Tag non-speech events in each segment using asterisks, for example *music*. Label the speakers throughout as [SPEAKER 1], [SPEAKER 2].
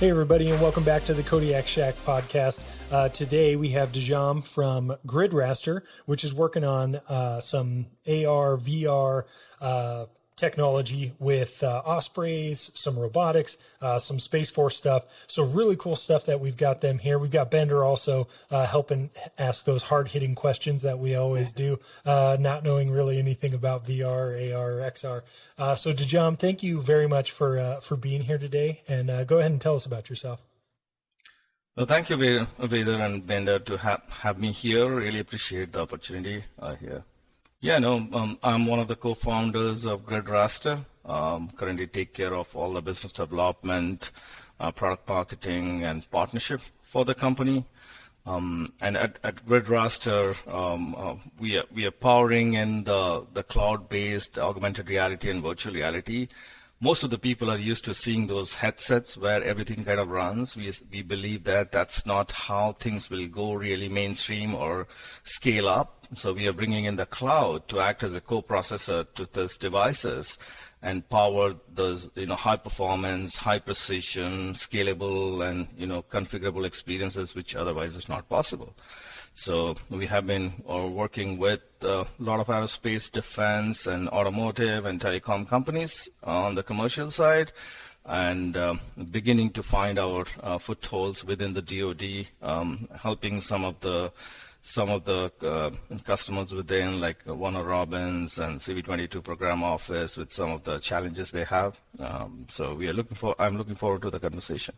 [SPEAKER 1] Hey, everybody, and welcome back to the Kodiak Shack podcast. Uh, today we have Dijam from GridRaster, which is working on uh, some AR, VR, uh, technology with uh, ospreys, some robotics, uh, some Space Force stuff. So really cool stuff that we've got them here. We've got Bender also uh, helping ask those hard hitting questions that we always do, uh, not knowing really anything about VR, AR, XR. Uh, so Dijam, thank you very much for uh, for being here today, and go ahead and tell us about yourself.
[SPEAKER 2] Well, thank you, Vader and Bender, to have, have me here. Really appreciate the opportunity here. Yeah, no, um, I'm one of the co-founders of GridRaster. Um, currently take care of all the business development, uh, product marketing, and partnership for the company. Um, and at, at GridRaster, um, uh, we, are, we are powering in the, the cloud-based augmented reality and virtual reality most of the people are used to seeing those headsets where everything kind of runs. We, we believe that that's not how things will go really mainstream or scale up. So we are bringing in the cloud to act as a co-processor to those devices and power those you know high performance, high precision, scalable, and you know configurable experiences which otherwise is not possible. So we have been uh, working with a lot of aerospace, defense, and automotive and telecom companies on the commercial side, and um, beginning to find our uh, footholds within the DoD, um, helping some of the some of the uh, customers within, like Warner Robins and CV22 Program Office, with some of the challenges they have. Um, so we are looking for. I'm looking forward to the conversation.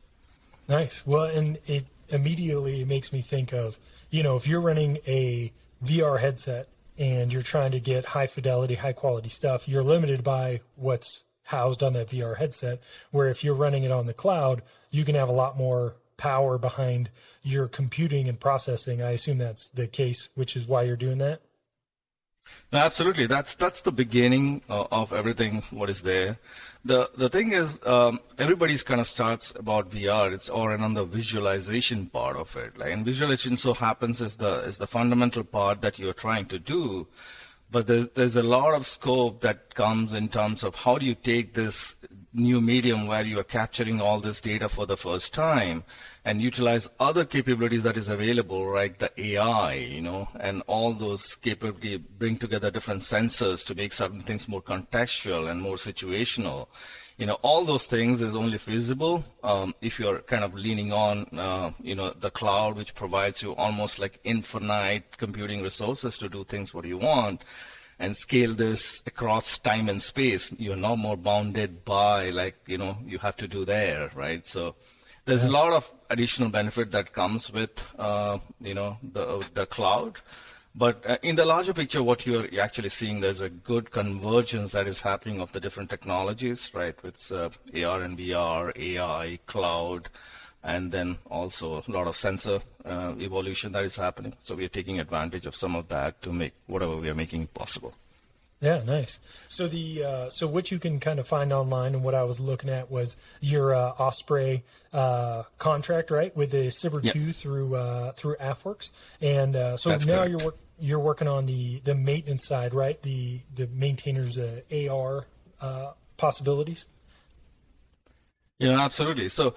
[SPEAKER 1] Nice. Well, and it immediately makes me think of, you know, if you're running a VR headset and you're trying to get high fidelity, high quality stuff, you're limited by what's housed on that VR headset. Where if you're running it on the cloud, you can have a lot more power behind your computing and processing. I assume that's the case, which is why you're doing that.
[SPEAKER 2] No, absolutely. That's that's the beginning uh, of everything. What is there? The the thing is, um, everybody's kind of starts about VR. It's or on the visualization part of it. Like, and visualization so happens is the is the fundamental part that you're trying to do. But there's there's a lot of scope that comes in terms of how do you take this new medium where you are capturing all this data for the first time and utilize other capabilities that is available, like the AI, you know, and all those capabilities bring together different sensors to make certain things more contextual and more situational. You know, all those things is only feasible um, if you're kind of leaning on, uh, you know, the cloud, which provides you almost like infinite computing resources to do things what you want and scale this across time and space. You're no more bounded by like, you know, you have to do there, right? So there's yeah. a lot of additional benefit that comes with, uh, you know, the, the cloud. But uh, in the larger picture, what you're actually seeing, there's a good convergence that is happening of the different technologies, right? With uh, AR and VR, AI, cloud, and then also a lot of sensor uh, evolution that is happening. So we are taking advantage of some of that to make whatever we are making possible.
[SPEAKER 1] Yeah, nice. So the uh, so what you can kind of find online and what I was looking at was your uh, Osprey uh, contract, right, with the Cyber yep. two through uh, through AFWERX, and uh, so That's now correct. you're work, you're working on the the maintenance side, right? The the maintainers uh, AR possibilities.
[SPEAKER 2] Yeah, absolutely. So,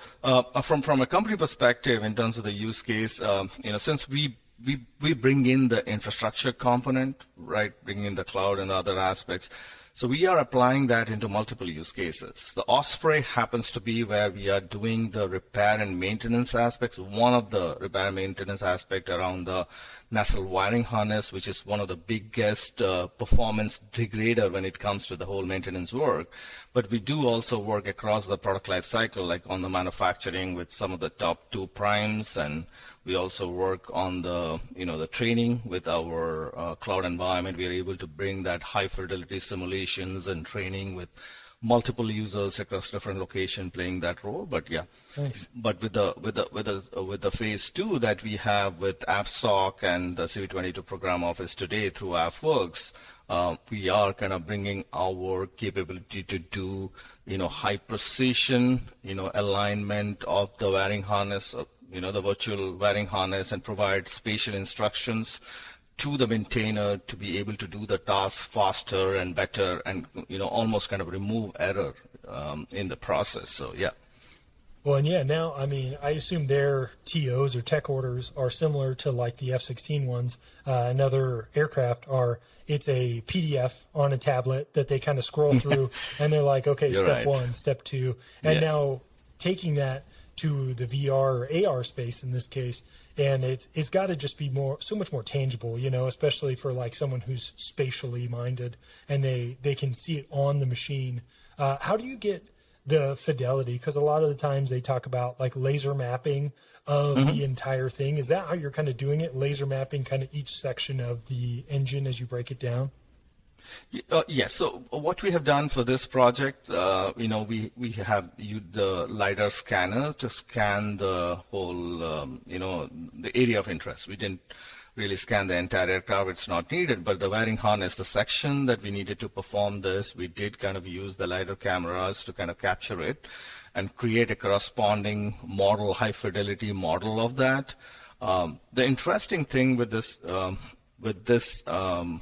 [SPEAKER 2] from from a company perspective, in terms of the use case, um, you know, since we we we bring in the infrastructure component, right? Bringing in the cloud and other aspects. So we are applying that into multiple use cases. The Osprey happens to be where we are doing the repair and maintenance aspects. One of the repair and maintenance aspect around the nacelle wiring harness, which is one of the biggest uh, performance degrader when it comes to the whole maintenance work. But we do also work across the product life cycle, like on the manufacturing with some of the top two primes and we also work on the, you know, the training with our uh, cloud environment. We are able to bring that high fidelity simulations and training with multiple users across different locations playing that role. But yeah,
[SPEAKER 1] nice.
[SPEAKER 2] But with the with the with the with the phase two that we have with AFSOC and the CV22 program office today through AFWERX, uh, we are kind of bringing our capability to do you know high precision you know alignment of the wiring harness uh, you know, the virtual wiring harness and provide spatial instructions to the maintainer to be able to do the task faster and better and, you know, almost kind of remove error um, in the process. So, yeah.
[SPEAKER 1] Well, and yeah, now, I mean, I assume their TOs or tech orders are similar to like the F 16 ones. Uh, another aircraft are, it's a PDF on a tablet that they kind of scroll *laughs* through and they're like, okay,
[SPEAKER 2] You're
[SPEAKER 1] step
[SPEAKER 2] right.
[SPEAKER 1] one, step two. And
[SPEAKER 2] Yeah.
[SPEAKER 1] now taking that to the VR or AR space in this case, and it's it's got to just be more so much more tangible, you know, especially for like someone who's spatially minded and they they can see it on the machine. Uh, how do you get the fidelity? Because a lot of the times they talk about like laser mapping of the entire thing. Is that how you're kind of doing it? Laser mapping kind of each section of the engine as you break it down.
[SPEAKER 2] Uh, yes. So what we have done for this project, uh, you know, we, we have used the LiDAR scanner to scan the whole, um, you know, the area of interest. We didn't really scan the entire aircraft. It's not needed, but the wiring harness, the section that we needed to perform this, we did kind of use the LiDAR cameras to kind of capture it and create a corresponding model, high fidelity model of that. Um, the interesting thing with this, um, with this, um,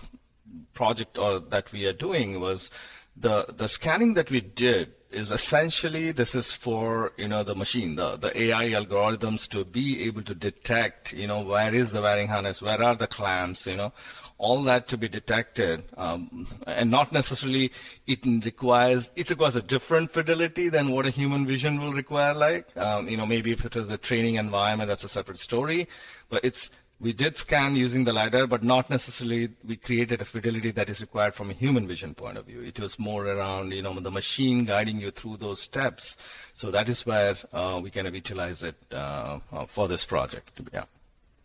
[SPEAKER 2] project or that we are doing was the the scanning that we did is essentially this is for you know the machine the the AI algorithms to be able to detect you know where is the wiring harness where are the clamps you know all that to be detected um, and not necessarily it requires it requires a different fidelity than what a human vision will require like um, you know maybe if it is a training environment that's a separate story but it's we did scan using the LiDAR, but not necessarily we created a fidelity that is required from a human vision point of view. It was more around, you know, the machine guiding you through those steps. So that is where uh, we kind of utilize it uh, uh, for this project. Yeah.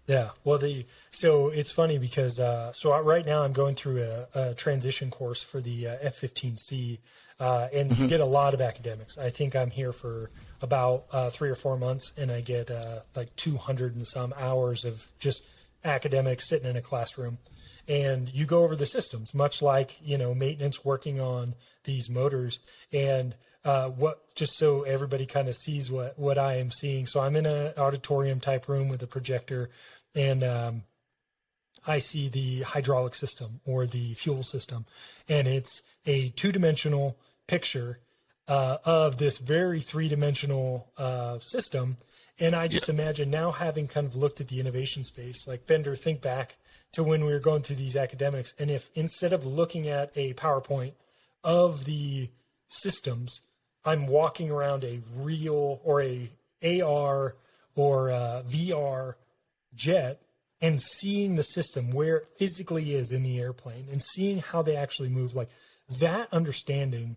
[SPEAKER 1] Yeah, well, the so it's funny because uh, so right now I'm going through a, a transition course for the uh, F-15C, uh, and you get a lot of academics. I think I'm here for about uh, three or four months, and I get uh, like 200 and some hours of just academics sitting in a classroom, and you go over the systems, much like you know maintenance working on these motors, and uh, what just so everybody kind of sees what what I am seeing. So I'm in an auditorium type room with a projector, and um, I see the hydraulic system or the fuel system, and it's a two dimensional picture uh, of this very three dimensional uh, system. And I just imagine now having kind of looked at the innovation space, like Bender, think back to when we were going through these academics. And if instead of looking at a PowerPoint of the systems, I'm walking around a real or a AR or a VR jet and seeing the system where it physically is in the airplane and seeing how they actually move like that understanding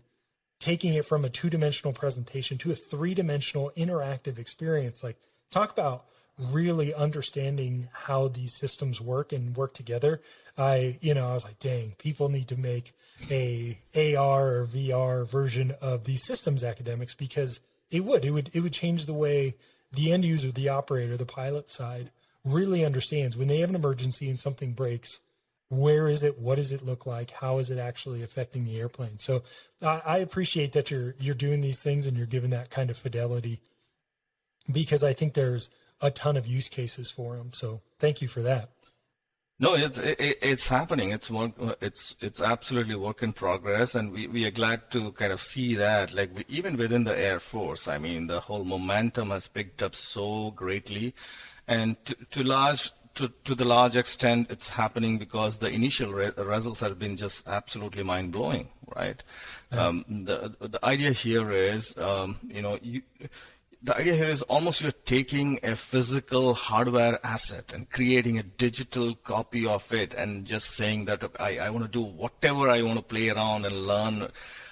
[SPEAKER 1] taking it from a two-dimensional presentation to a three-dimensional interactive experience. Like talk about really understanding how these systems work and work together. I you know i was like dang people need to make a ar or vr version of these systems academics because it would it would it would change the way the end user the operator the pilot side really understands. When they have an emergency and something breaks where is it what does it look like how is it actually affecting the airplane so I, appreciate that you're you're doing these things and you're giving that kind of fidelity because i think there's a ton of use cases for them so thank you for that
[SPEAKER 2] No, it's it, it's happening. It's work. It's it's absolutely work in progress, and we, we are glad to kind of see that. Like we, even within the Air Force, I mean, the whole momentum has picked up so greatly, and to, to large to, to the large extent, it's happening because the initial re- results have been just absolutely mind blowing, right? Yeah. Um, the the idea here is, um, you know, you, the idea here is almost you're taking a physical hardware asset and creating a digital copy of it and just saying that I, I want to do whatever I want to play around and learn,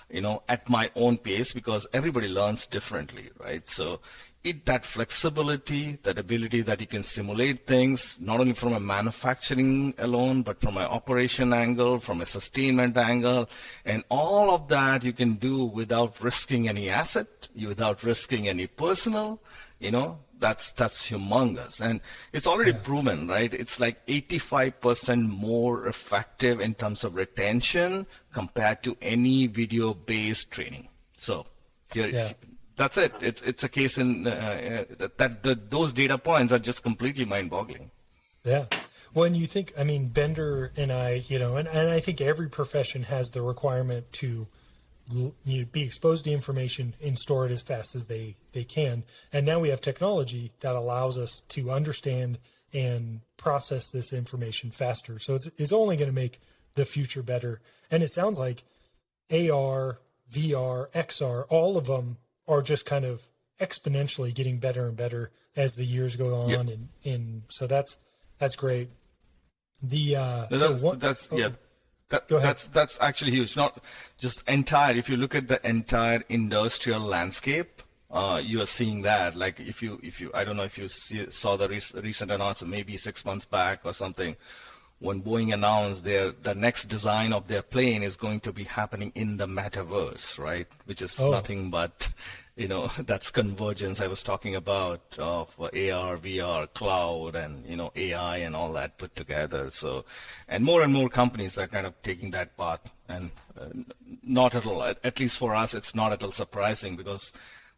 [SPEAKER 2] you know, at my own pace because everybody learns differently, right? So it that flexibility, that ability that you can simulate things, not only from a manufacturing alone, but from an operation angle, from a sustainment angle, and all of that you can do without risking any asset, without risking any personal, you know, that's that's humongous. And it's already yeah. proven right? It's like 85% more effective in terms of retention compared to any video based training. So here, yeah that's it. It's it's a case in uh, uh, that the, those data points are just completely mind-boggling.
[SPEAKER 1] Yeah. When you think, I mean, Bender and I, you know, and, and I think every profession has the requirement to you know, be exposed to information and store it as fast as they, they can. And now we have technology that allows us to understand and process this information faster. So it's, it's only going to make the future better. And it sounds like AR, VR, XR, all of them are just kind of exponentially getting better and better as the years go on, yep. and and so that's that's great. The uh,
[SPEAKER 2] that's, so what, that's oh, yeah. That, that's that's actually huge. Not just entire. If you look at the entire industrial landscape, uh, you are seeing that. Like if you if you I don't know if you see, saw the rec- recent announcement, maybe six months back or something, when Boeing announced their the next design of their plane is going to be happening in the metaverse, right? Which is oh. nothing but you know *laughs* that's convergence I was talking about of AR, VR, cloud, and you know AI and all that put together. So, and more and more companies are kind of taking that path, and uh, not at all. At, at least for us, it's not at all surprising because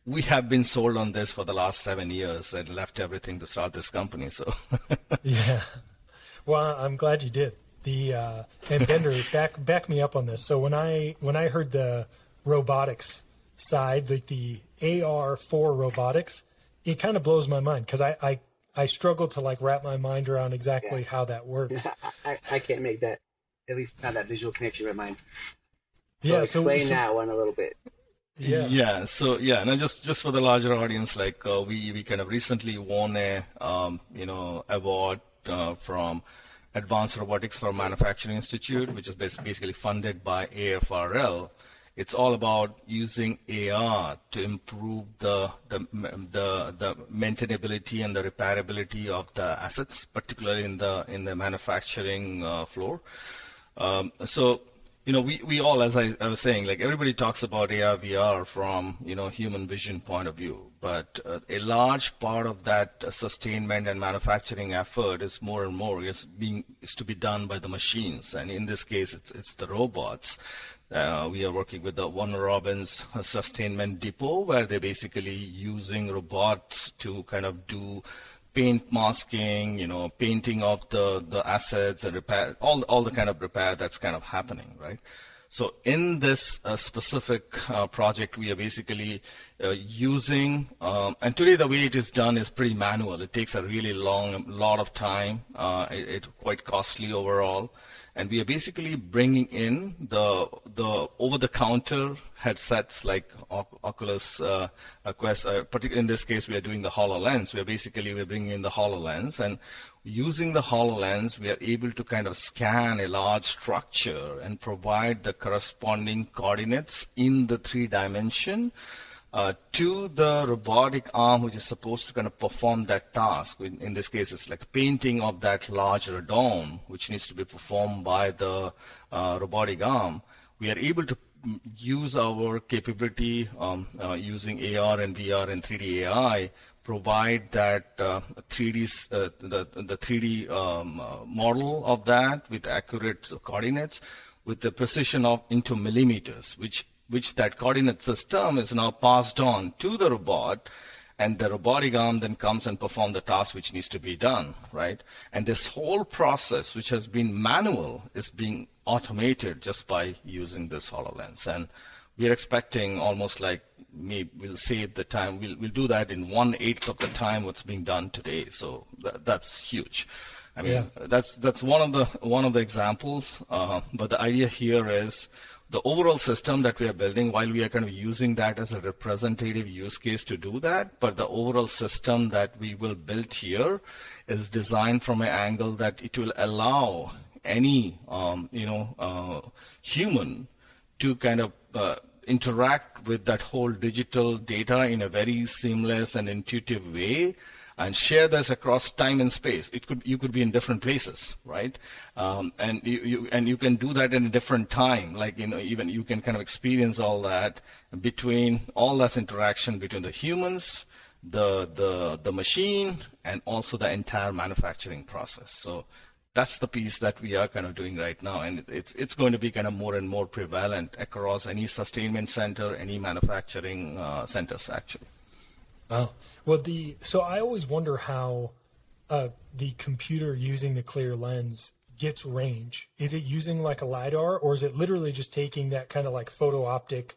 [SPEAKER 2] we have been sold on this for the last seven years and left everything to start this company. So, *laughs*
[SPEAKER 1] yeah. Well, I'm glad you did. The uh, and Bender *laughs* back back me up on this. So when I when I heard the robotics side, like the AR for robotics, it kind of blows my mind because I, I I struggle to like wrap my mind around exactly yeah. how that works. *laughs*
[SPEAKER 3] I, I can't make that at least not that visual connection in my mind. So yeah, explain so, so, that one a little bit.
[SPEAKER 2] Yeah. Yeah. So yeah, and just just for the larger audience, like uh, we we kind of recently won a um, you know award uh, from Advanced Robotics for Manufacturing Institute, which is basically funded by AFRL. It's all about using AR to improve the the the, the maintainability and the repairability of the assets, particularly in the in the manufacturing uh, floor. Um, so you know, we, we all, as I, I, was saying, like everybody talks about AR, VR from, you know, human vision point of view. But uh, a large part of that uh, sustainment and manufacturing effort is more and more is being is to be done by the machines. And in this case, it's it's the robots. Uh, we are working with the Warner Robins Sustainment Depot, where they're basically using robots to kind of do paint masking, you know, painting of the, the assets and repair, all, all the kind of repair that's kind of happening, right? So in this uh, specific uh, project, we are basically uh, using, um, and today the way it is done is pretty manual. It takes a really long, lot of time. Uh, it, it's quite costly overall and we are basically bringing in the the over-the-counter headsets like Oculus uh, Quest. Uh, particularly in this case, we are doing the Hololens. We are basically we're bringing in the Hololens, and using the Hololens, we are able to kind of scan a large structure and provide the corresponding coordinates in the three dimension uh, to the robotic arm, which is supposed to kind of perform that task. In, in, this case, it's like painting of that large radome, which needs to be performed by the uh, robotic arm. We are able to use our capability um, uh, using AR and VR and 3D AI, provide that 3D uh, uh, the the 3D um, uh, model of that with accurate coordinates, with the precision of into millimeters, which which that coordinate system is now passed on to the robot and the robotic arm then comes and performs the task which needs to be done, right? And this whole process, which has been manual, is being automated just by using this HoloLens. And we're expecting almost like me, we'll save the time. We'll, we'll do that in one eighth of the time what's being done today. So that, that's huge. I mean, yeah. that's that's one of the one of the examples. Uh, but the idea here is the overall system that we are building, while we are kind of using that as a representative use case to do that, but the overall system that we will build here is designed from an angle that it will allow any, um, you know, uh, human to kind of uh, interact with that whole digital data in a very seamless and intuitive way and share this across time and space. It could you could be in different places, right? Um, and you, you and you can do that in a different time. Like you know, even you can kind of experience all that between all that interaction between the humans, the the the machine, and also the entire manufacturing process. So that's the piece that we are kind of doing right now, and it's it's going to be kind of more and more prevalent across any sustainment center, any manufacturing uh, centers, actually.
[SPEAKER 1] Oh, well, the so I always wonder how uh, the computer using the clear lens gets range. Is it using like a lidar, or is it literally just taking that kind of like photo optic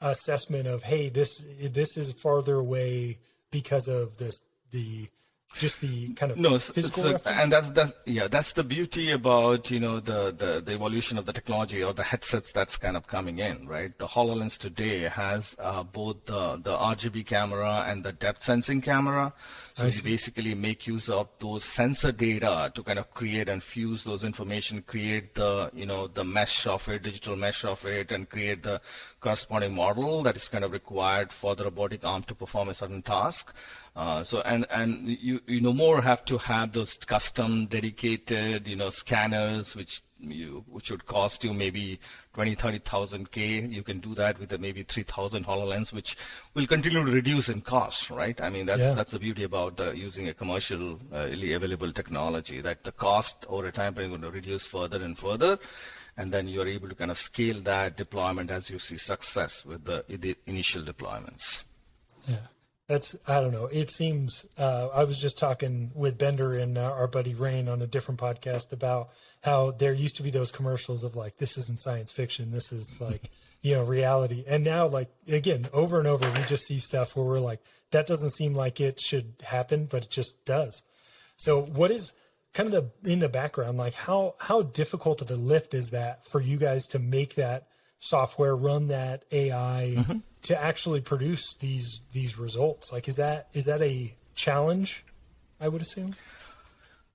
[SPEAKER 1] assessment of hey, this this is farther away because of this the just the kind of no, physical so,
[SPEAKER 2] and that's that's yeah, that's the beauty about you know the, the the evolution of the technology or the headsets that's kind of coming in, right? The Hololens today has uh, both the the RGB camera and the depth sensing camera, so you basically make use of those sensor data to kind of create and fuse those information, create the you know the mesh of it, digital mesh of it, and create the corresponding model that is kind of required for the robotic arm to perform a certain task. Uh, so and and you you no more have to have those custom dedicated you know scanners which you which would cost you maybe 20 30,000 k. You can do that with a maybe 3000 HoloLens which will continue to reduce in cost right? I mean that's yeah. that's the beauty about uh, using a commercially uh, available technology that the cost over time is going to reduce further and further and then you're able to kind of scale that deployment as you see success with the, the initial deployments.
[SPEAKER 1] Yeah that's I don't know. It seems uh, I was just talking with Bender and uh, our buddy Rain on a different podcast about how there used to be those commercials of like this isn't science fiction, this is like *laughs* you know reality, and now like again over and over we just see stuff where we're like that doesn't seem like it should happen, but it just does. So what is kind of the in the background like how how difficult of a lift is that for you guys to make that software run that AI? Mm-hmm to actually produce these these results? Like, is that is that a challenge? I would assume.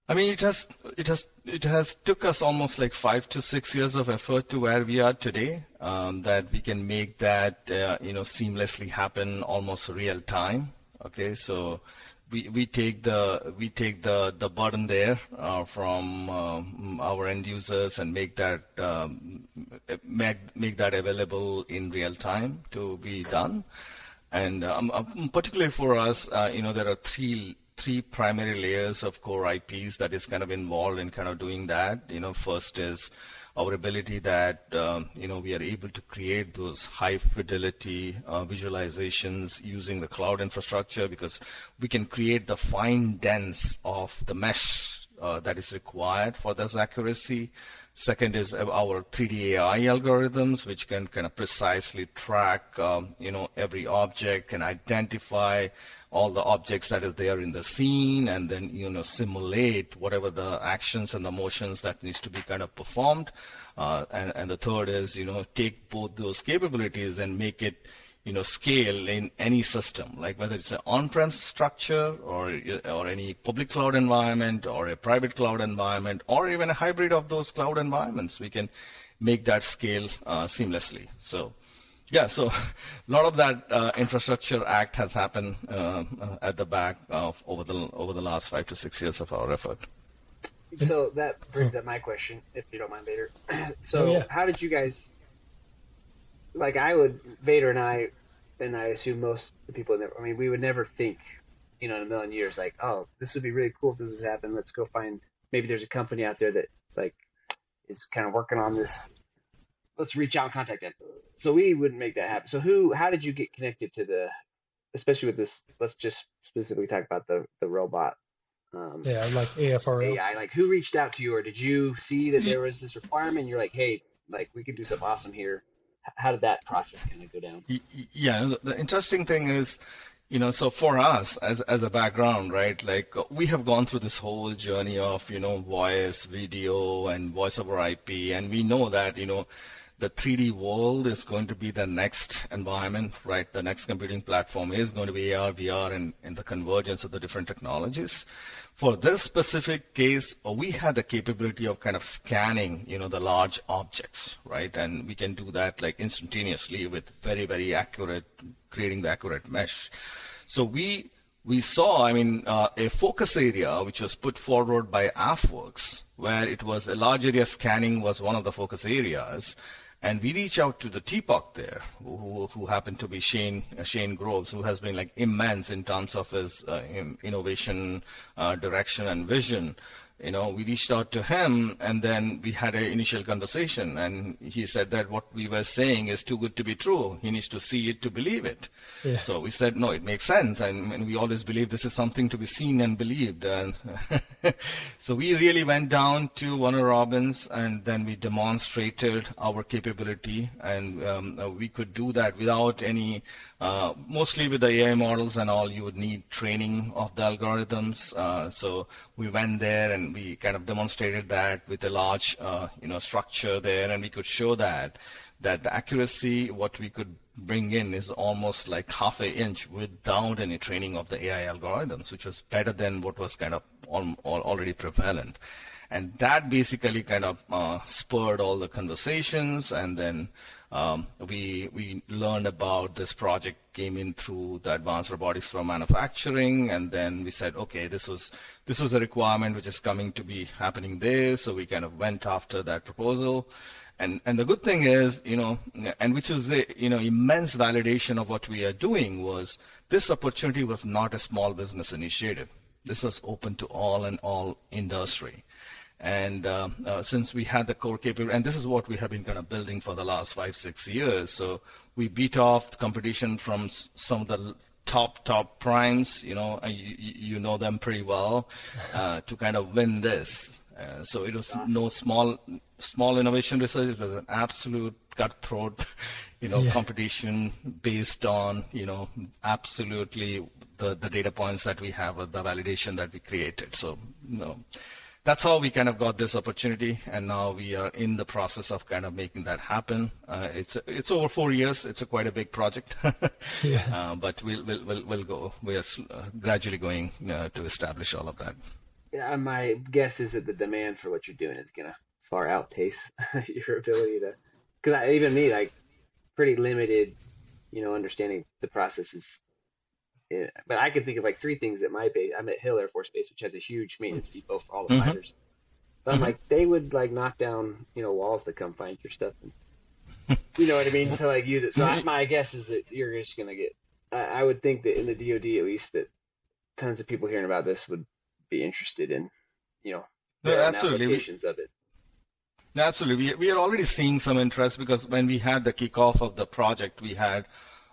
[SPEAKER 2] I mean, it has it has it has took us almost like five to six years of effort to where we are today. Um, that we can make that uh, you know seamlessly happen almost real time. Okay, so we, we take the we take the the burden there uh, from um, our end users and make that um, make make that available in real time to be done. And um, um particularly for us, uh, you know, there are three three primary layers of core IPs that is kind of involved in kind of doing that. You know, first is our ability that um, you know we are able to create those high fidelity uh, visualizations using the cloud infrastructure because we can create the fine dense of the mesh uh, that is required for this accuracy. Second is our 3D AI algorithms, which can kind of precisely track, um, you know, every object and identify all the objects that is there in the scene and then you know simulate whatever the actions and the motions that needs to be kind of performed. Uh, and, and the third is you know take both those capabilities and make it you know scale in any system. Like whether it's an on-prem structure or or any public cloud environment or a private cloud environment or even a hybrid of those cloud environments we can make that scale uh, seamlessly. So yeah, so a *laughs* lot of that uh, infrastructure act has happened uh, at the back of over the over the last five to six years of our effort.
[SPEAKER 3] So that brings up my question, if you don't mind, Vader. *clears throat* so, oh, yeah. how did you guys? Like, I would Vader and I, and I assume most the people. Never, I mean, we would never think, you know, in a million years, like, oh, this would be really cool if this was happen. Let's go find. Maybe there's a company out there that like is kind of working on this. Let's reach out and contact them so we wouldn't make that happen. So who? How did you get connected to the? Especially with this, let's just specifically talk about the the robot.
[SPEAKER 1] Um, yeah, like AFRO.
[SPEAKER 3] AI. Like who reached out to you, or did you see that there was this requirement? You're like, hey, like we could do something awesome here. How did that process kind of go down?
[SPEAKER 2] Yeah, the interesting thing is you know so for us as as a background right like we have gone through this whole journey of you know voice video and voice over ip and we know that you know the 3d world is going to be the next environment right the next computing platform is going to be ar vr and, and the convergence of the different technologies for this specific case we had the capability of kind of scanning you know the large objects right and we can do that like instantaneously with very very accurate creating the accurate mesh. So we we saw, I mean, uh, a focus area which was put forward by AFWERX, where it was a large area scanning was one of the focus areas. And we reach out to the TPOC there, who, who happened to be Shane uh, Shane Groves, who has been like immense in terms of his uh, innovation, uh, direction, and vision you know, we reached out to him and then we had an initial conversation and he said that what we were saying is too good to be true. He needs to see it to believe it. Yeah. So we said, no, it makes sense. And, and, we always believe this is something to be seen and believed. And *laughs* so we really went down to Warner Robins and then we demonstrated our capability and um, uh, we could do that without any uh, mostly with the AI models and all, you would need training of the algorithms. Uh, so we went there and we kind of demonstrated that with a large, uh, you know, structure there, and we could show that that the accuracy, what we could bring in, is almost like half an inch without any training of the AI algorithms, which was better than what was kind of all, all already prevalent. And that basically kind of uh, spurred all the conversations, and then um, we we learned about this project came in through the advanced robotics for manufacturing, and then we said, okay, this was this was a requirement which is coming to be happening there, so we kind of went after that proposal. And and the good thing is, you know, and which is a you know immense validation of what we are doing was this opportunity was not a small business initiative. This was open to all and all industry. And uh, uh, since we had the core capability, and this is what we have been kind of building for the last five, six years, so we beat off competition from some of the top top primes. You know, you, you know them pretty well uh, to kind of win this. Uh, so it was no small small innovation research. It was an absolute cutthroat, *laughs* you know, yeah. competition based on you know absolutely the the data points that we have, the validation that we created. So you know that's how we kind of got this opportunity, and now we are in the process of kind of making that happen. Uh, it's it's over four years. It's a quite a big project, *laughs* yeah. uh, but we'll, we'll we'll we'll go. We are uh, gradually going uh, to establish all of that.
[SPEAKER 3] Yeah, my guess is that the demand for what you're doing is gonna far outpace *laughs* your ability to. Because even me, like, pretty limited, you know, understanding the processes yeah, but I can think of like three things at my base. I'm at Hill Air Force Base, which has a huge maintenance depot for all the mm-hmm. fighters. But I'm mm-hmm. like, they would like knock down, you know, walls to come find your stuff. And, you know what I mean? *laughs* To like use it. So I, my guess is that you're just gonna get. I, I would think that in the DoD at least that tons of people hearing about this would be interested in, you know,
[SPEAKER 2] yeah, absolutely.
[SPEAKER 3] applications of it.
[SPEAKER 2] Absolutely. We, are already seeing some interest because when we had the kickoff of the project, we had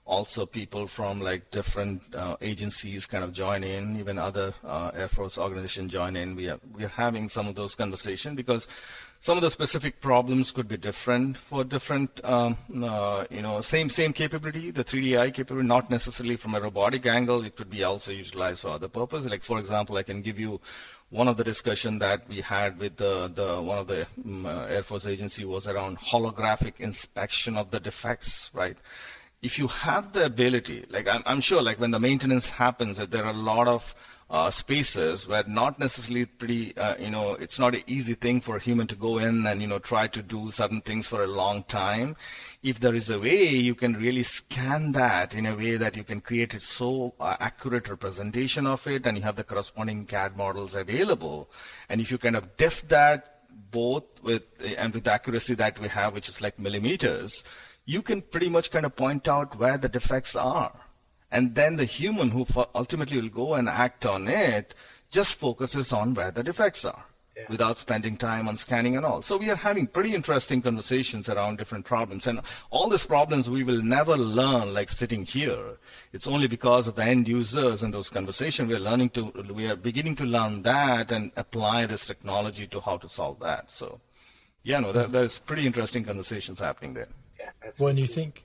[SPEAKER 2] also people from like different uh, agencies kind of join in, even other uh, Air Force organizations join in. We are we are having some of those conversations because some of the specific problems could be different for different, um, uh, you know, same same capability, the 3D capability, not necessarily from a robotic angle. It could be also utilized for other purposes. Like for example, I can give you one of the discussion that we had with the, the one of the um, uh, Air Force agency was around holographic inspection of the defects, right? if you have the ability, like I'm, I'm sure, like when the maintenance happens, that there are a lot of uh, spaces where not necessarily pretty, uh, you know, it's not an easy thing for a human to go in and you know try to do certain things for a long time. If there is a way you can really scan that in a way that you can create it so uh, accurate representation of it, and you have the corresponding CAD models available, and if you kind of diff that both with and with the accuracy that we have, which is like millimeters, you can pretty much kind of point out where the defects are. And then the human who ultimately will go and act on it just focuses on where the defects are yeah. without spending time on scanning and all. So we are having pretty interesting conversations around different problems. And all these problems we will never learn like sitting here. It's only because of the end users and those conversations we are learning to, we are beginning to learn that and apply this technology to how to solve that. So yeah, no, there, mm. there's pretty interesting conversations happening there Yeah,
[SPEAKER 1] when you think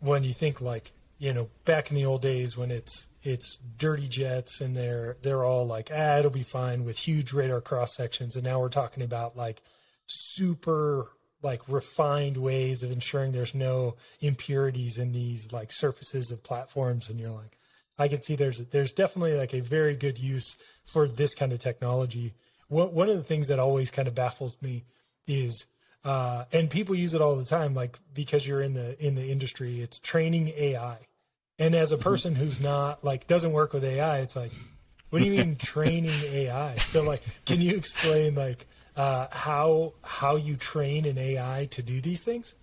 [SPEAKER 1] when you think like you know back in the old days when it's it's dirty jets and they're they're all like ah it'll be fine with huge radar cross sections and now we're talking about like super like refined ways of ensuring there's no impurities in these like surfaces of platforms and you're like I can see there's there's definitely like a very good use for this kind of technology. One one of the things that always kind of baffles me is uh, and people use it all the time like because you're in the in the industry it's training AI and as a person who's not like doesn't work with AI, it's like, what do you mean training AI? So like, can you explain like uh, how how you train an AI to do these things?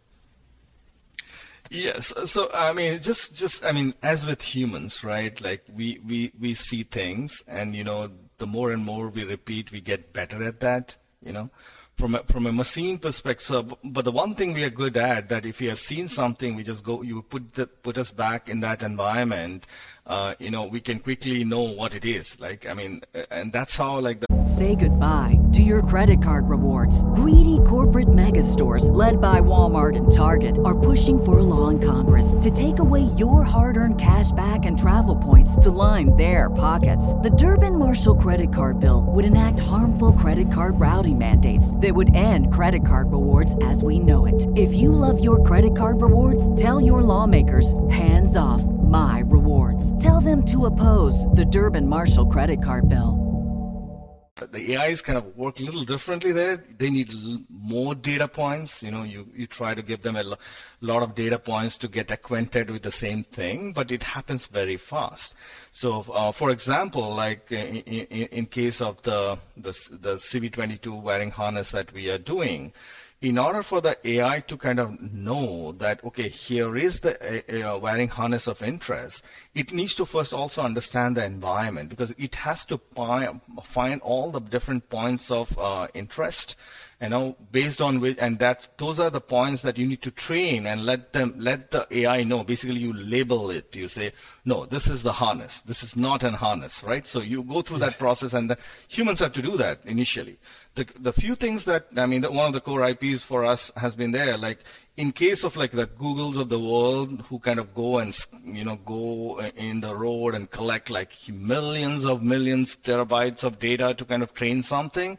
[SPEAKER 2] Yes. So I mean, just just I mean, as with humans, right? Like we we we see things, and you know, the more and more we repeat, we get better at that. You know, from a, from a machine perspective. But the one thing we are good at that if we have seen something, we just go, you put the, put us back in that environment. Uh, you know, we can quickly know what it is. Like, I mean, and that's how like the.
[SPEAKER 4] Say goodbye to your credit card rewards. Greedy corporate mega stores, led by Walmart and Target, are pushing for a law in Congress to take away your hard-earned cash back and travel points to line their pockets. The Durbin Marshall credit card bill would enact harmful credit card routing mandates that would end credit card rewards as we know it. If you love your credit card rewards, tell your lawmakers hands off my rewards. Tell them to oppose the Durbin Marshall credit card bill.
[SPEAKER 2] The AIs kind of work a little differently there. They need more data points. You know, you, you try to give them a lot of data points to get acquainted with the same thing, but it happens very fast. So, uh, for example, like in, in, in case of the, the, the CV22 wiring harness that we are doing, in order for the AI to kind of know that, okay, here is the uh, wiring harness of interest, it needs to first also understand the environment because it has to find all the different points of uh, interest you know, based on which, and that those are the points that you need to train and let them, let the AI know. Basically, you label it. You say, no, this is the harness. This is not an harness, right? So you go through that process, and the humans have to do that initially. The the few things that I mean, the, one of the core IPs for us has been there, like in case of like the Googles of the world who kind of go and you know go in the road and collect like millions of millions terabytes of data to kind of train something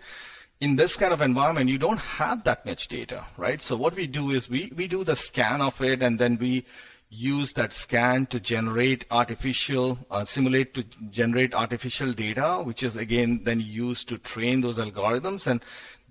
[SPEAKER 2] in this kind of environment, you don't have that much data, right? So what we do is we, we do the scan of it and then we use that scan to generate artificial, uh, simulate to generate artificial data, which is again then used to train those algorithms and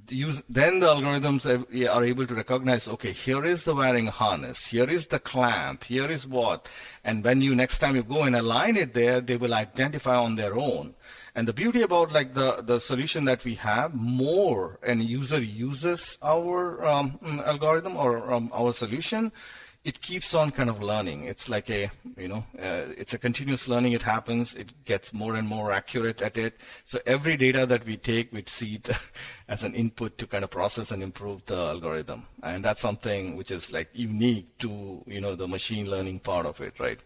[SPEAKER 2] use then the algorithms are able to recognize okay here is the wiring harness here is the clamp here is what and when you next time you go and align it there they will identify on their own. And the beauty about like the, the solution that we have, more and user uses our um, algorithm or um, our solution, it keeps on kind of learning. It's like a, you know, uh, it's a continuous learning. It happens. It gets more and more accurate at it. So every data that we take, we see it *laughs* as an input to kind of process and improve the algorithm. And that's something which is like unique to, you know, the machine learning part of it, right?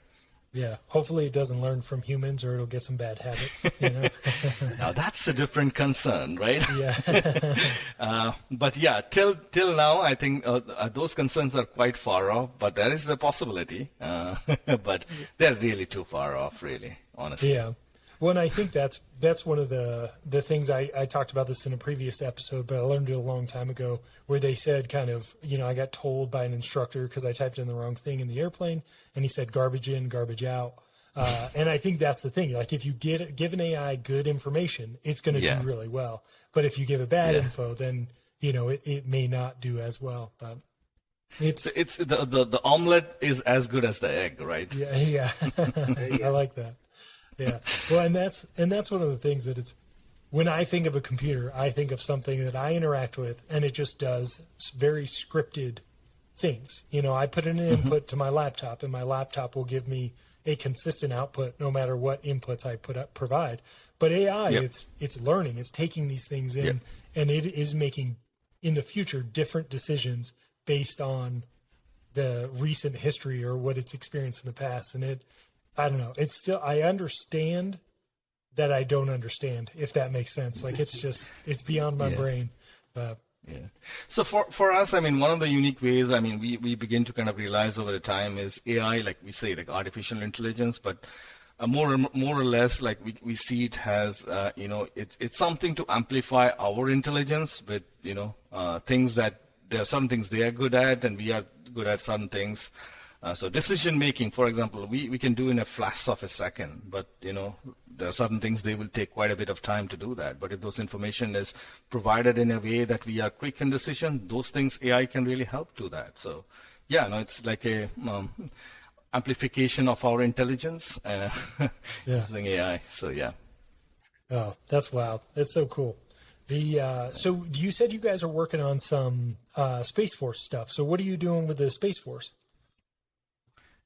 [SPEAKER 1] Yeah, hopefully it doesn't learn from humans or it'll get some bad habits. You know? *laughs*
[SPEAKER 2] now that's a different concern, right?
[SPEAKER 1] Yeah. *laughs*
[SPEAKER 2] uh, but yeah, till till now, I think uh, uh, those concerns are quite far off. But there is a possibility, uh, *laughs* but they're really too far off, really, honestly.
[SPEAKER 1] Yeah. Well, and I think that's that's one of the the things I, I talked about this in a previous episode, but I learned it a long time ago, where they said kind of you know I got told by an instructor because I typed in the wrong thing in the airplane, and he said garbage in, garbage out. Uh, and I think that's the thing. Like if you get give an AI good information, it's going to yeah. do really well. But if you give it bad yeah. info, then you know it, it may not do as well. But
[SPEAKER 2] it's it's the, the the omelet is as good as the egg, right?
[SPEAKER 1] Yeah, *laughs* yeah. I like that yeah. Well, and that's and that's one of the things that it's when I think of a computer, I think of something that I interact with, and it just does very scripted things. You know, I put in an mm-hmm. input to my laptop, and my laptop will give me a consistent output no matter what inputs I put up provide. But AI, yep. it's it's learning, it's taking these things in, yep. and it is making in the future different decisions based on the recent history or what it's experienced in the past, and it I don't know. It's still I understand that I don't understand if that makes sense. Like it's just it's beyond my *laughs* yeah. brain. Uh,
[SPEAKER 2] yeah. So for for us, I mean, one of the unique ways, I mean, we we begin to kind of realize over the time is AI, like we say, like artificial intelligence, but uh, more more or less like we, we see it has uh, you know it's it's something to amplify our intelligence with you know uh, things that there are some things they are good at and we are good at some things uh, so decision making for example we, we can do in a flash of a second but you know there are certain things they will take quite a bit of time to do that but if those information is provided in a way that we are quick in decision those things ai can really help do that so yeah no it's like a um, amplification of our intelligence uh, *laughs* yeah. using AI. So yeah.
[SPEAKER 1] Oh, that's wild. That's so cool. The uh, so you said you guys are working on some uh, Space Force stuff. So what are you doing with the Space Force?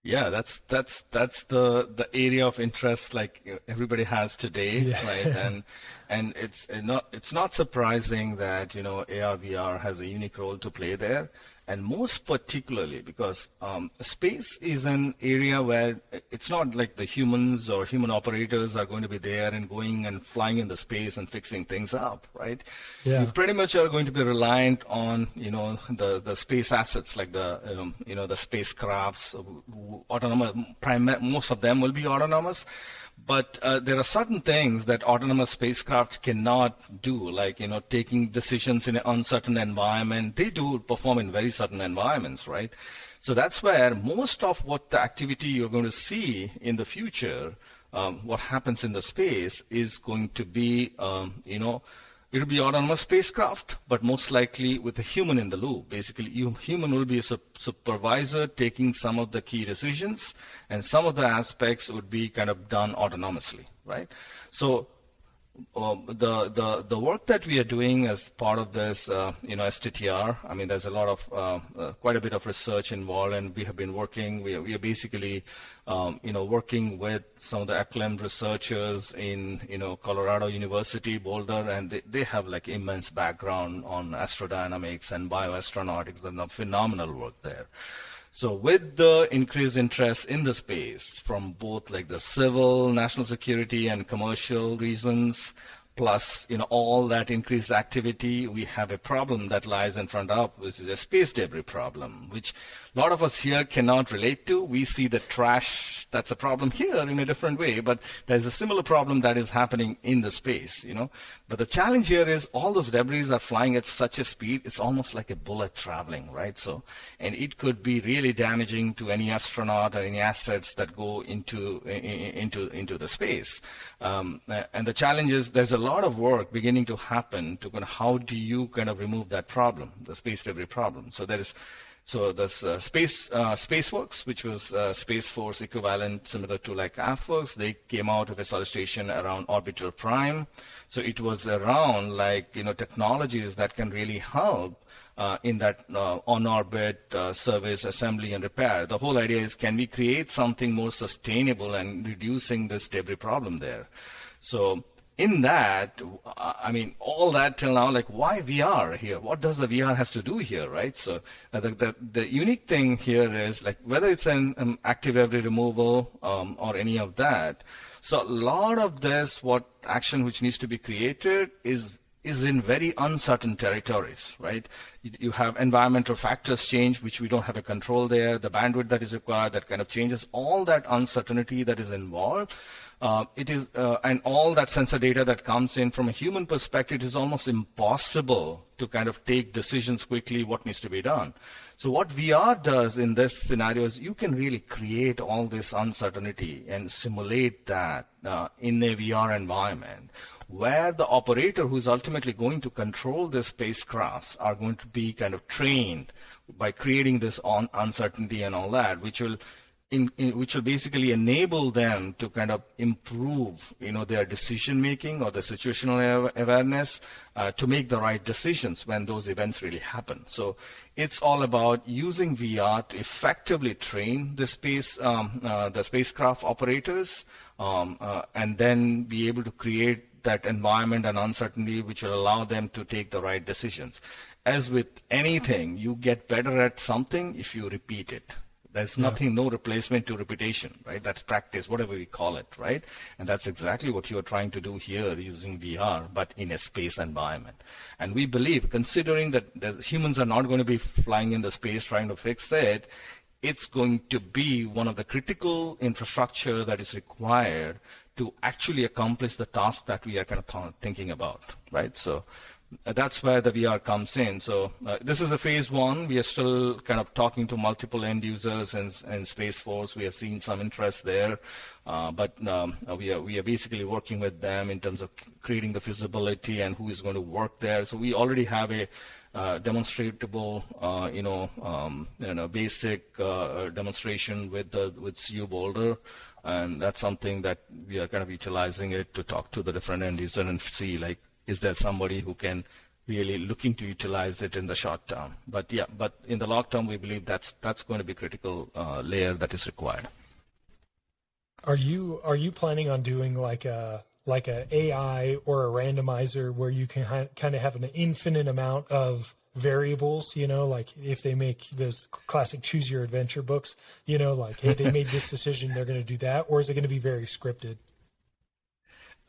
[SPEAKER 2] Yeah, that's that's that's the the area of interest like everybody has today, yeah. right? *laughs* and and it's not it's not surprising that you know AR VR has a unique role to play there and most particularly because um, space is an area where it's not like the humans or human operators are going to be there and going and flying in the space and fixing things up, right? Yeah. You pretty much are going to be reliant on you know the the space assets like the um, you know the spacecrafts, autonomous. Prim- most of them will be autonomous but uh, there are certain things that autonomous spacecraft cannot do, like you know taking decisions in an uncertain environment. They do perform in very certain environments, right? So that's where most of what the activity you're going to see in the future, um, what happens in the space, is going to be, um, you know, It'll be autonomous spacecraft, but most likely with a human in the loop. Basically, human will be a supervisor taking some of the key decisions, and some of the aspects would be kind of done autonomously, right? So um, the, the the work that we are doing as part of this, uh, you know, STTR. I mean, there's a lot of uh, uh, quite a bit of research involved, and we have been working. We are, we are basically, um, you know, working with some of the acclaimed researchers in, you know, Colorado University, Boulder, and they, they have like immense background on astrodynamics and bioastronautics. and the phenomenal work there. So with the increased interest in the space from both like the civil, national security and commercial reasons, plus you know all that increased activity, we have a problem that lies in front of, which is a space debris problem, which a lot of us here cannot relate to. We see the trash that's a problem here in a different way, but there's a similar problem that is happening in the space, you know. But the challenge here is all those debris are flying at such a speed, it's almost like a bullet traveling, right? So, and it could be really damaging to any astronaut or any assets that go into into into the space. Um, and the challenge is there's a lot of work beginning to happen to kind of how do you kind of remove that problem, the space debris problem. So there is so this uh, Space uh, SpaceWERX, which was uh, Space Force equivalent, similar to like AFWERX, they came out of a solid station around orbital prime. So it was around like you know technologies that can really help uh, in that uh, on-orbit uh, service, assembly, and repair. The whole idea is can we create something more sustainable and reducing this debris problem there? So in that, I mean, all that till now, like, why VR here? What does the VR has to do here, right? So uh, the, the, the unique thing here is like whether it's an active debris removal um, or any of that. So a lot of this, what action which needs to be created is is in very uncertain territories, right? You have environmental factors change, which we don't have a control there. The bandwidth that is required, that kind of changes. All that uncertainty that is involved uh, it is, uh, and all that sensor data that comes in from a human perspective, it is almost impossible to kind of take decisions quickly what needs to be done. So what VR does in this scenario is you can really create all this uncertainty and simulate that uh, in a VR environment where the operator who's ultimately going to control the spacecrafts are going to be kind of trained by creating this on uncertainty and all that, which will in, in, which will basically enable them to kind of improve, you know, their decision making or the situational awareness uh, to make the right decisions when those events really happen. So it's all about using VR to effectively train the space, um, uh, the spacecraft operators, um, uh, and then be able to create that environment and uncertainty which will allow them to take the right decisions. As with anything, you get better at something if you repeat it. There's yeah. nothing, no replacement to repetition, right? That's practice, whatever we call it, right? And that's exactly what you're trying to do here using VR, but in a space environment. And we believe, considering that humans are not going to be flying in the space trying to fix it, it's going to be one of the critical infrastructure that is required to actually accomplish the task that we are kind of th- thinking about, right? So that's where the VR comes in. So uh, this is a phase one. We are still kind of talking to multiple end users and, and Space Force. We have seen some interest there, uh, but um, uh, we are we are basically working with them in terms of creating the feasibility and who is going to work there. So we already have a uh, demonstrable, uh, you know, um, you know, basic uh, demonstration with the with CU Boulder, and that's something that we are kind of utilizing it to talk to the different end users and see like, is there somebody who can really looking to utilize it in the short term? But yeah, but in the long term, we believe that's that's going to be critical uh, layer that is required.
[SPEAKER 1] Are you are you planning on doing like a like a AI or a randomizer where you can ha- kind of have an infinite amount of variables, you know, like if they make those classic choose your adventure books, you know, like, hey, they made this decision, they're going to do that, or is it going to be very scripted?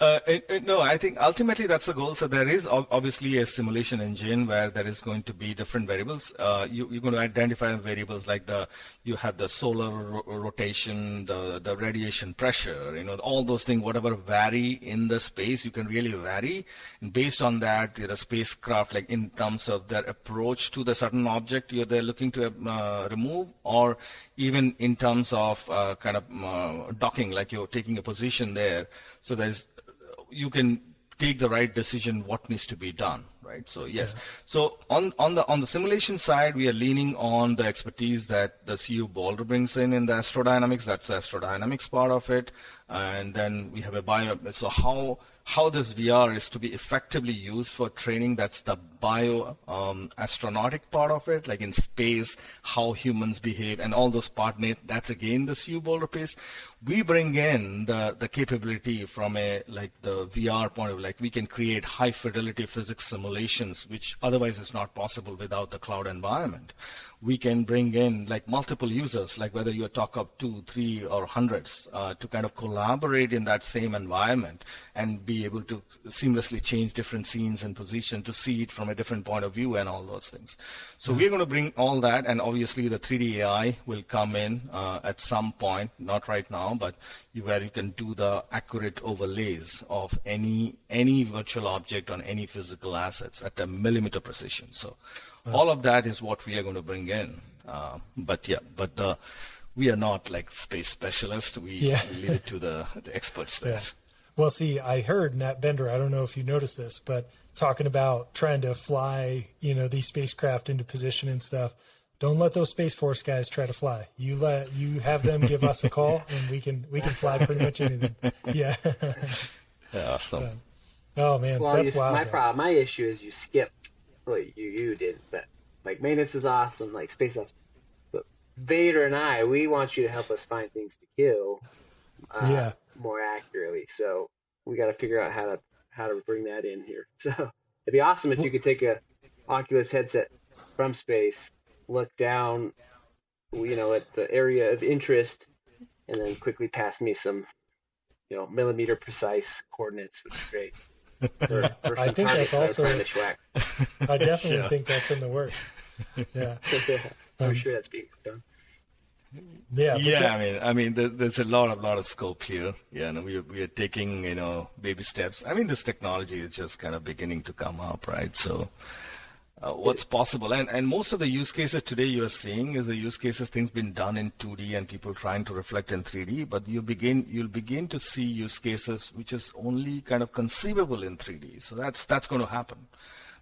[SPEAKER 2] Uh, it, it, no, I think ultimately that's the goal. So there is obviously a simulation engine where there is going to be different variables. Uh, you, are going to identify variables like the you have the solar ro- rotation, the the radiation pressure, you know, all those things. Whatever vary in the space, you can really vary. And based on that, the spacecraft, like in terms of their approach to the certain object you're they're looking to uh, remove, or even in terms of uh, kind of uh, docking, like you're taking a position there. So there's you can take the right decision what needs to be done right? So yes. Yeah. so on on the on the simulation side we are leaning on the expertise that the cu boulder brings in in the astrodynamics. That's the astrodynamics part of it. And then we have a bio so how how this VR is to be effectively used for training. That's the bio um, astronautic part of it, like in space, how humans behave, and all those part. That's again the CU Boulder piece. We bring in the the capability from a like the VR point of like we can create high fidelity physics simulations, which otherwise is not possible without the cloud environment we can bring in like multiple users, like whether you talk of two, three, or hundreds, uh, to kind of collaborate in that same environment and be able to seamlessly change different scenes and position to see it from a different point of view and all those things. So mm-hmm. we're going to bring all that, and obviously the 3D AI will come in uh, at some point, not right now, but you, where you can do the accurate overlays of any any virtual object on any physical assets at a millimeter precision. So all of that is what we are going to bring in. Uh, but yeah, but uh, we are not like space specialists. We, yeah. we *laughs* leave it to the, the experts there. Yeah.
[SPEAKER 1] Well, see, I heard Nat Bender. I don't know if you noticed this, but talking about trying to fly, you know, these spacecraft into position and stuff. Don't let those Space Force guys try to fly. You let you have them give us a call, *laughs* and we can we can fly pretty much anything. *laughs* Yeah.
[SPEAKER 2] yeah awesome. So,
[SPEAKER 1] oh man, well, that's
[SPEAKER 3] you,
[SPEAKER 1] wild.
[SPEAKER 3] My problem, my issue is you skip well, you you did, but like maintenance is awesome, like space awesome. But Vader and I, we want you to help us find things to kill, uh, yeah, more accurately. So we got to figure out how to how to bring that in here. *laughs* So it'd be awesome if you could take a Oculus headset from space, look down, you know, at the area of interest, and then quickly pass me some, you know, millimeter precise coordinates which is great. *laughs*
[SPEAKER 1] I think that's also. *laughs* I definitely yeah. think that's in the works. Yeah, *laughs*
[SPEAKER 3] I'm um, sure that's being done.
[SPEAKER 1] Yeah,
[SPEAKER 2] yeah. That, I mean, I mean, there's a lot of lot of scope here. Yeah, and we are, we are taking you know baby steps. I mean, this technology is just kind of beginning to come up, right? So, uh, what's possible. And, and most of the use cases today you are seeing is the use cases things been done in 2D and people trying to reflect in 3D, but you begin you'll begin to see use cases which is only kind of conceivable in 3D. So that's that's going to happen.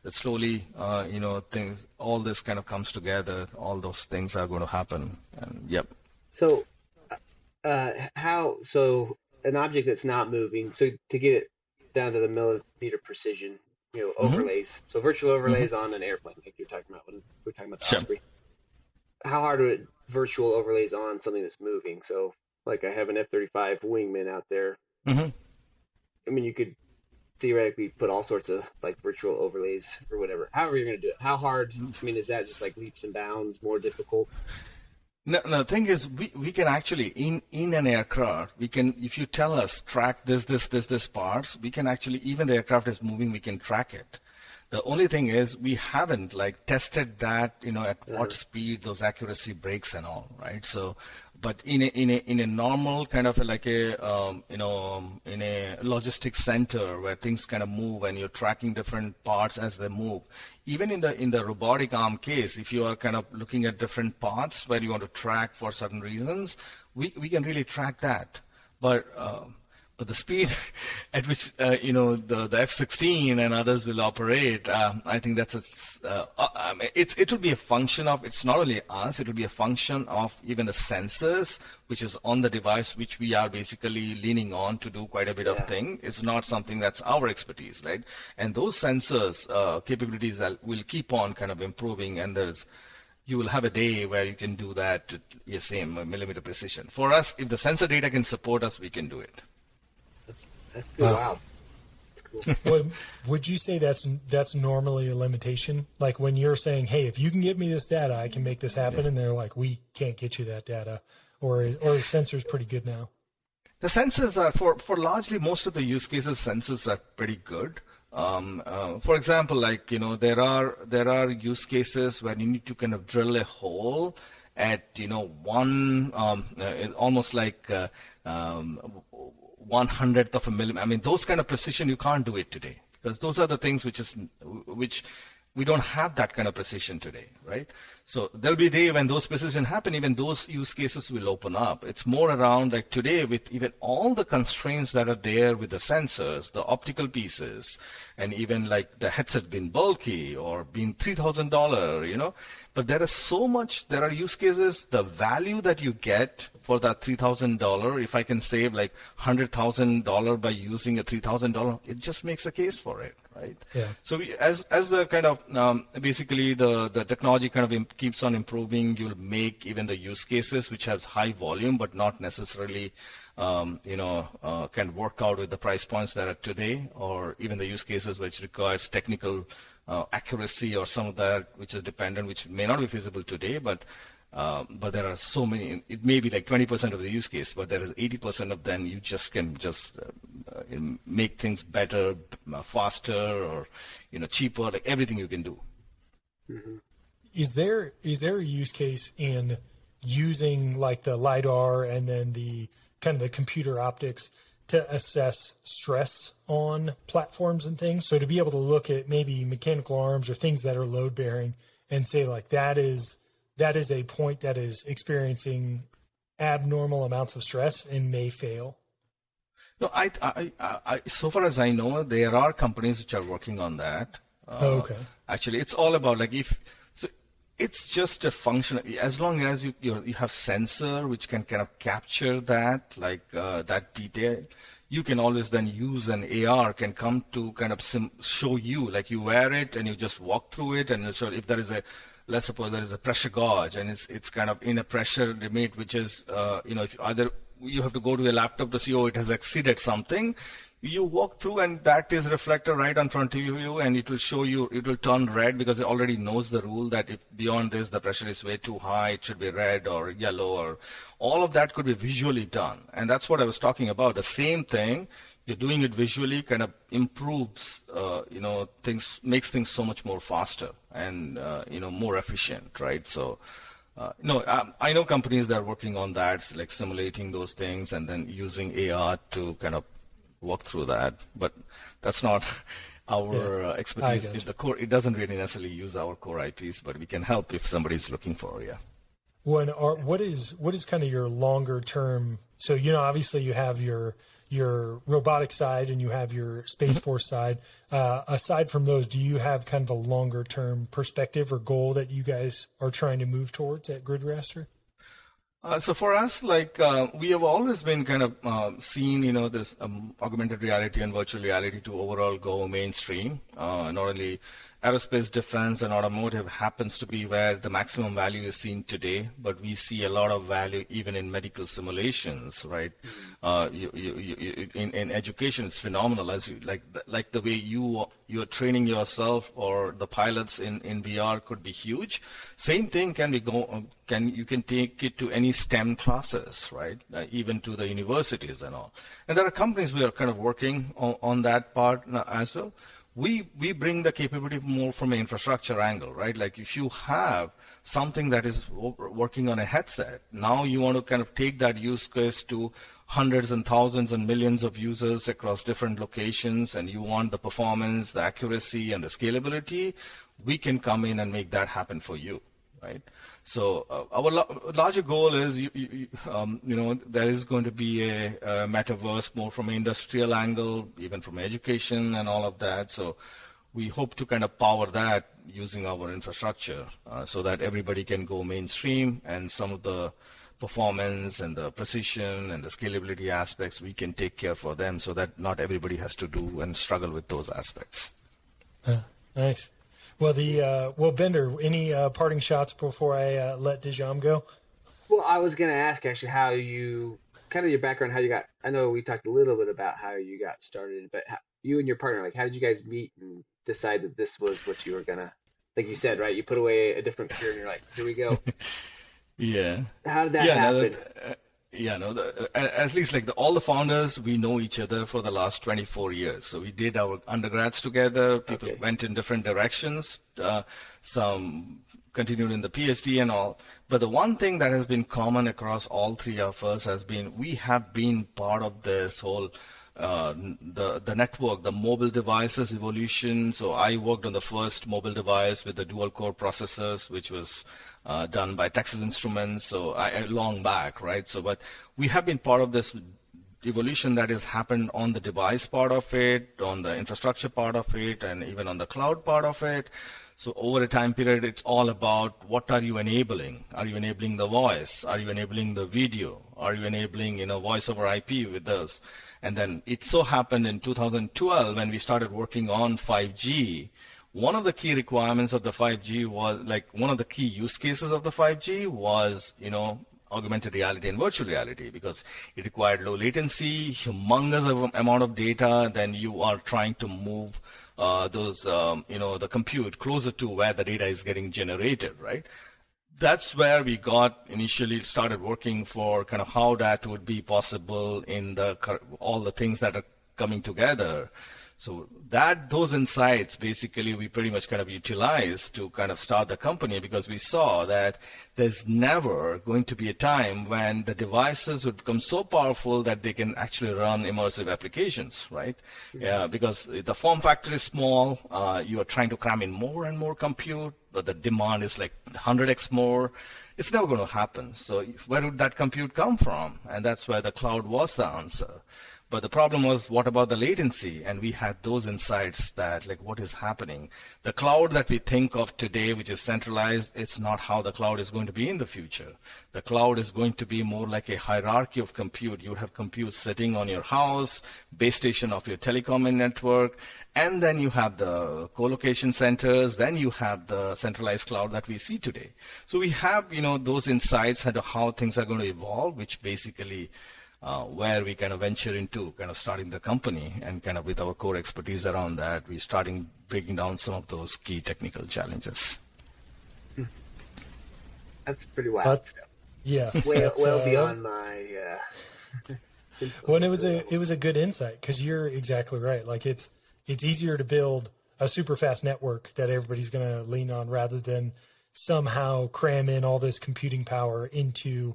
[SPEAKER 2] That slowly, uh, you know, things all this kind of comes together. All those things are going to happen. And yep.
[SPEAKER 3] So, uh, how so an object that's not moving? So to get it down to the millimeter precision, you know mm-hmm. overlays. Mm-hmm. So virtual overlays mm-hmm. on an airplane, like you're talking about when we're talking about the sure. Osprey. How hard would virtual overlays on something that's moving? So like I have an F-35 wingman out there. Mm-hmm. I mean, you could theoretically put all sorts of like virtual overlays or whatever. However, you're going to do it. How hard? I mean, is that just like leaps and bounds more difficult?
[SPEAKER 2] No, no. The thing is, we, we can actually in in an aircraft, we can if you tell us track this this this this parts, we can actually even the aircraft is moving, we can track it. The only thing is we haven't like tested that, you know, at what speed those accuracy breaks and all, right? So, but in a in a in a normal kind of like a um, you know um, in a logistics center where things kind of move and you're tracking different parts as they move. Even in the in the robotic arm case if you are kind of looking at different parts where you want to track for certain reasons we we can really track that. But uh, but the speed *laughs* at which uh, you know the, the F-16 and others will operate, um, I think that's a, uh, uh, I mean, it's it will be a function of it's not only us, it will be a function of even the sensors which is on the device, which we are basically leaning on to do quite a bit yeah. of thing. It's not something that's our expertise, right? And those sensors uh, capabilities will keep on kind of improving, and there's you will have a day where you can do that the same millimeter precision. For us, if the sensor data can support us, we can do it.
[SPEAKER 3] That's pretty wow.
[SPEAKER 1] Cool. *laughs* would, would you say that's that's normally a limitation? Like when you're saying, "Hey, if you can get me this data, I can make this happen," yeah. and they're like, "We can't get you that data," or or the sensor's pretty good now.
[SPEAKER 2] The sensors are for for largely most of the use cases, sensors are pretty good. Um, uh, for example, like you know, there are there are use cases where you need to kind of drill a hole at you know one um, uh, almost like uh, um, one hundredth of a millimeter. I mean, those kind of precision you can't do it today because those are the things which is which we don't have that kind of precision today, right? So there'll be a day when those precision happen, even those use cases will open up. It's more around like today with even all the constraints that are there with the sensors, the optical pieces, and even like the headset being bulky or being $3,000, you know, but there is so much, there are use cases, the value that you get for that $3,000, if I can save like $100,000 by using a $3,000, it just makes a case for it, right?
[SPEAKER 1] Yeah.
[SPEAKER 2] So we, as, as the kind of, um, basically the, the technology kind of imp- keeps on improving, you'll make even the use cases which has high volume, but not necessarily um, you know, uh, can work out with the price points that are today, or even the use cases which requires technical uh, accuracy or some of that which is dependent, which may not be feasible today, but uh, but there are so many. It may be like 20% of the use case, but there is 80% of them you just can just uh, uh make things better, uh, faster, or you know cheaper. Like everything you can do.
[SPEAKER 1] Mm-hmm. Is there is there a use case in using like the lidar and then the kind of the computer optics to assess stress on platforms and things. So to be able to look at maybe mechanical arms or things that are load bearing and say like that is that is a point that is experiencing abnormal amounts of stress and may fail.
[SPEAKER 2] No, I, I, I, so far as I know, there are companies which are working on that.
[SPEAKER 1] Uh, oh, okay.
[SPEAKER 2] Actually, it's all about like if so it's just a function. As long as you you have sensor which can kind of capture that, like uh, that detail, you can always then use an AR can come to kind of sim- show you, like you wear it and you just walk through it, and it'll show if there is a let's suppose there is a pressure gauge and it's it's kind of in a pressure limit which is uh, you know if either you have to go to a laptop to see oh it has exceeded something. You walk through and that is reflected right in front of you and it will show you it will turn red because it already knows the rule that if beyond this the pressure is way too high it should be red or yellow or all of that could be visually done. And that's what i was talking about the same thing doing it visually kind of improves uh, you know things makes things so much more faster and uh, you know more efficient right so uh, no, um, I know companies that are working on that, like simulating those things and then using AR to kind of walk through that, but that's not *laughs* our yeah, uh, expertise. It, the core, it doesn't really necessarily use our core IPs, but we can help if somebody's looking for yeah.
[SPEAKER 1] When are, what is what is kind of your longer term? So you know, obviously you have your your robotic side and you have your space mm-hmm. force side. Uh, aside from those, do you have kind of a longer term perspective or goal that you guys are trying to move towards at GridRaster?
[SPEAKER 2] Uh, so for us, like uh, we have always been kind of uh, seen, you know, this um, augmented reality and virtual reality to overall go mainstream. Uh, not only aerospace, defense, and automotive happens to be where the maximum value is seen today, but we see a lot of value even in medical simulations, right? Uh, you, you, you, in, in education, it's phenomenal. As you, like like the way you you're training yourself or the pilots in, in VR could be huge. Same thing can be go can you can take it to any STEM classes, right? Uh, even to the universities and all. And there are companies we are kind of working on, on that part as well we we bring the capability more from an infrastructure angle, right? Like if you have something that is working on a headset, now you want to kind of take that use case to hundreds and thousands and millions of users across different locations, and you want the performance, the accuracy, and the scalability. We can come in and make that happen for you, right? So uh, our lo- larger goal is, you, you, um, you, know, there is going to be a, a, metaverse more from an industrial angle, even from education and all of that. So we hope to kind of power that using our infrastructure uh, so that everybody can go mainstream and some of the performance and the precision and the scalability aspects we can take care for them so that not everybody has to do and struggle with those aspects.
[SPEAKER 1] Uh, nice. Well, the uh, well, Bender, any uh, parting shots before I uh, let Dijam go?
[SPEAKER 3] Well, I was going to ask actually how you kind of your background, how you got. I know we talked a little bit about how you got started, but how, you and your partner, like, how did you guys meet and decide that this was what you were gonna? Like you said, right? You put away a different career, and you're like, "Here we go." *laughs*
[SPEAKER 2] yeah.
[SPEAKER 3] How did that yeah, happen? No, that, uh,
[SPEAKER 2] yeah, no, the, at least like the, all the founders, we know each other for the last 24 years. So we did our undergrads together. People okay. went in different directions. Uh, some continued in the PhD and all. But the one thing that has been common across all three of us has been we have been part of this whole uh, the the network, the mobile devices evolution. So I worked on the first mobile device with the dual core processors, which was uh, done by Texas Instruments. So I, long back, right? So, but we have been part of this evolution that has happened on the device part of it, on the infrastructure part of it, and even on the cloud part of it. So over a time period, it's all about what are you enabling? Are you enabling the voice? Are you enabling the video? Are you enabling, you know, voice over IP with this? And then it so happened in 2012 when we started working on 5G, one of the key requirements of the 5G was like one of the key use cases of the 5G was, you know, augmented reality and virtual reality because it required low latency, humongous amount of data. Then you are trying to move uh, those, um, you know, the compute closer to where the data is getting generated, right? That's where we got initially started working for kind of how that would be possible in the all the things that are coming together. So that those insights basically we pretty much kind of utilized to kind of start the company because we saw that there's never going to be a time when the devices would become so powerful that they can actually run immersive applications, right? Mm-hmm. Yeah, because the form factor is small. Uh, you are trying to cram in more and more compute, but the demand is like 100x more. It's never going to happen. So where would that compute come from? And that's where the cloud was the answer. But the problem was, what about the latency? And we had those insights that, like, what is happening? The cloud that we think of today, which is centralized, it's not how the cloud is going to be in the future. The cloud is going to be more like a hierarchy of compute. You have compute sitting on your house, base station of your telecom network, and then you have the co-location centers, then you have the centralized cloud that we see today. So we have, you know, those insights into how things are going to evolve, which basically uh, where we kind of venture into kind of starting the company and kind of with our core expertise around that, we're starting breaking down some of those key technical challenges. Hmm.
[SPEAKER 3] That's pretty wild.
[SPEAKER 1] yeah, *laughs*
[SPEAKER 3] well, well uh, beyond my. Uh,
[SPEAKER 1] well, it was a it was a good insight because you're exactly right. Like it's it's easier to build a super fast network that everybody's going to lean on rather than somehow cram in all this computing power into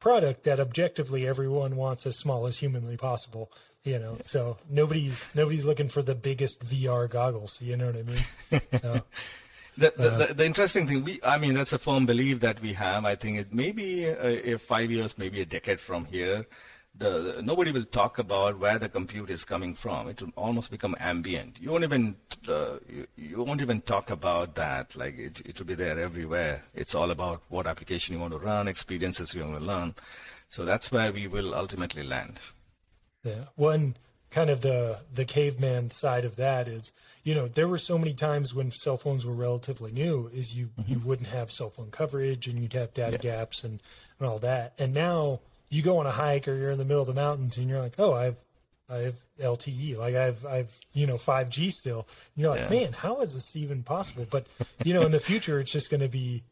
[SPEAKER 1] product that objectively everyone wants as small as humanly possible you know? Yeah. so nobody's nobody's looking for the biggest vr goggles you know what i mean? So *laughs*
[SPEAKER 2] the, the, uh, the, the, interesting thing we i mean that's a firm belief that we have. I think it may be uh, five years maybe a decade from here the, nobody will talk about where the compute is coming from. It will almost become ambient. You won't even uh, you, you, won't even talk about that. Like it, it will be there everywhere. It's all about what application you want to run, experiences you want to learn. So that's where we will ultimately land.
[SPEAKER 1] Yeah. One kind of the the caveman side of that is, you know, there were so many times when cell phones were relatively new, is you mm-hmm. you wouldn't have cell phone coverage and you'd have data yeah. gaps and, and all that. And now you go on a hike or you're in the middle of the mountains and you're like, oh, I've I have LTE, like I've I've you know 5G still. And you're like, yeah. man, how is this even possible? But you know, in the future, it's just going to be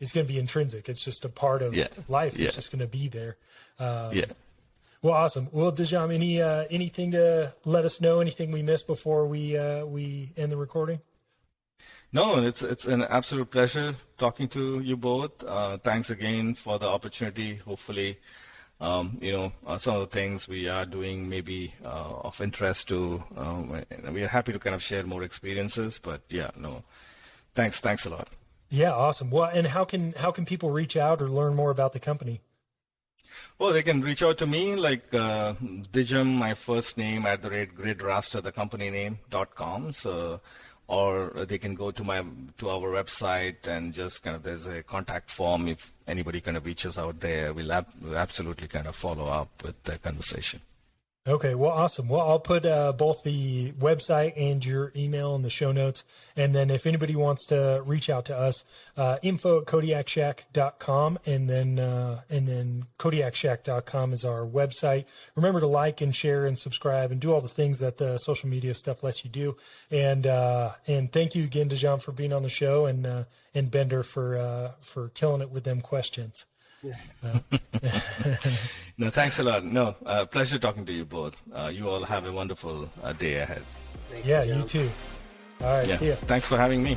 [SPEAKER 1] it's going to be intrinsic. It's just a part of yeah. life. Yeah. It's just going to be there. Um,
[SPEAKER 2] yeah.
[SPEAKER 1] Well, awesome. Well, Dijam, any uh, anything to let us know? Anything we missed before we uh, we end the recording?
[SPEAKER 2] No, it's it's an absolute pleasure talking to you both. Uh, thanks again for the opportunity. Hopefully, um, you know uh, some of the things we are doing may be uh, of interest to. Uh, we are happy to kind of share more experiences. But yeah, no, thanks, thanks a lot.
[SPEAKER 1] Yeah, awesome. Well, and how can how can people reach out or learn more about the company?
[SPEAKER 2] Well, they can reach out to me like uh, Dijam, my first name at the rate gridraster, the company name dot com. So or they can go to my to our website and just kind of there's a contact form. If anybody kind of reaches out there we'll, ab- absolutely kind of follow up with the conversation
[SPEAKER 1] Okay, well, awesome. Well, I'll put uh, both the website and your email in the show notes. And then if anybody wants to reach out to us, uh, info at kodiakshack.com and then, uh, and then kodiakshack.com is our website. Remember to like and share and subscribe and do all the things that the social media stuff lets you do. And, uh, and thank you again to John for being on the show and, uh, and Bender for, uh, for killing it with them questions. *laughs*
[SPEAKER 2] no, thanks a lot. No, uh, pleasure talking to you both. Uh, you all have a wonderful uh, day ahead.
[SPEAKER 1] Thanks yeah, you too. All right, yeah. see ya.
[SPEAKER 2] Thanks for having me.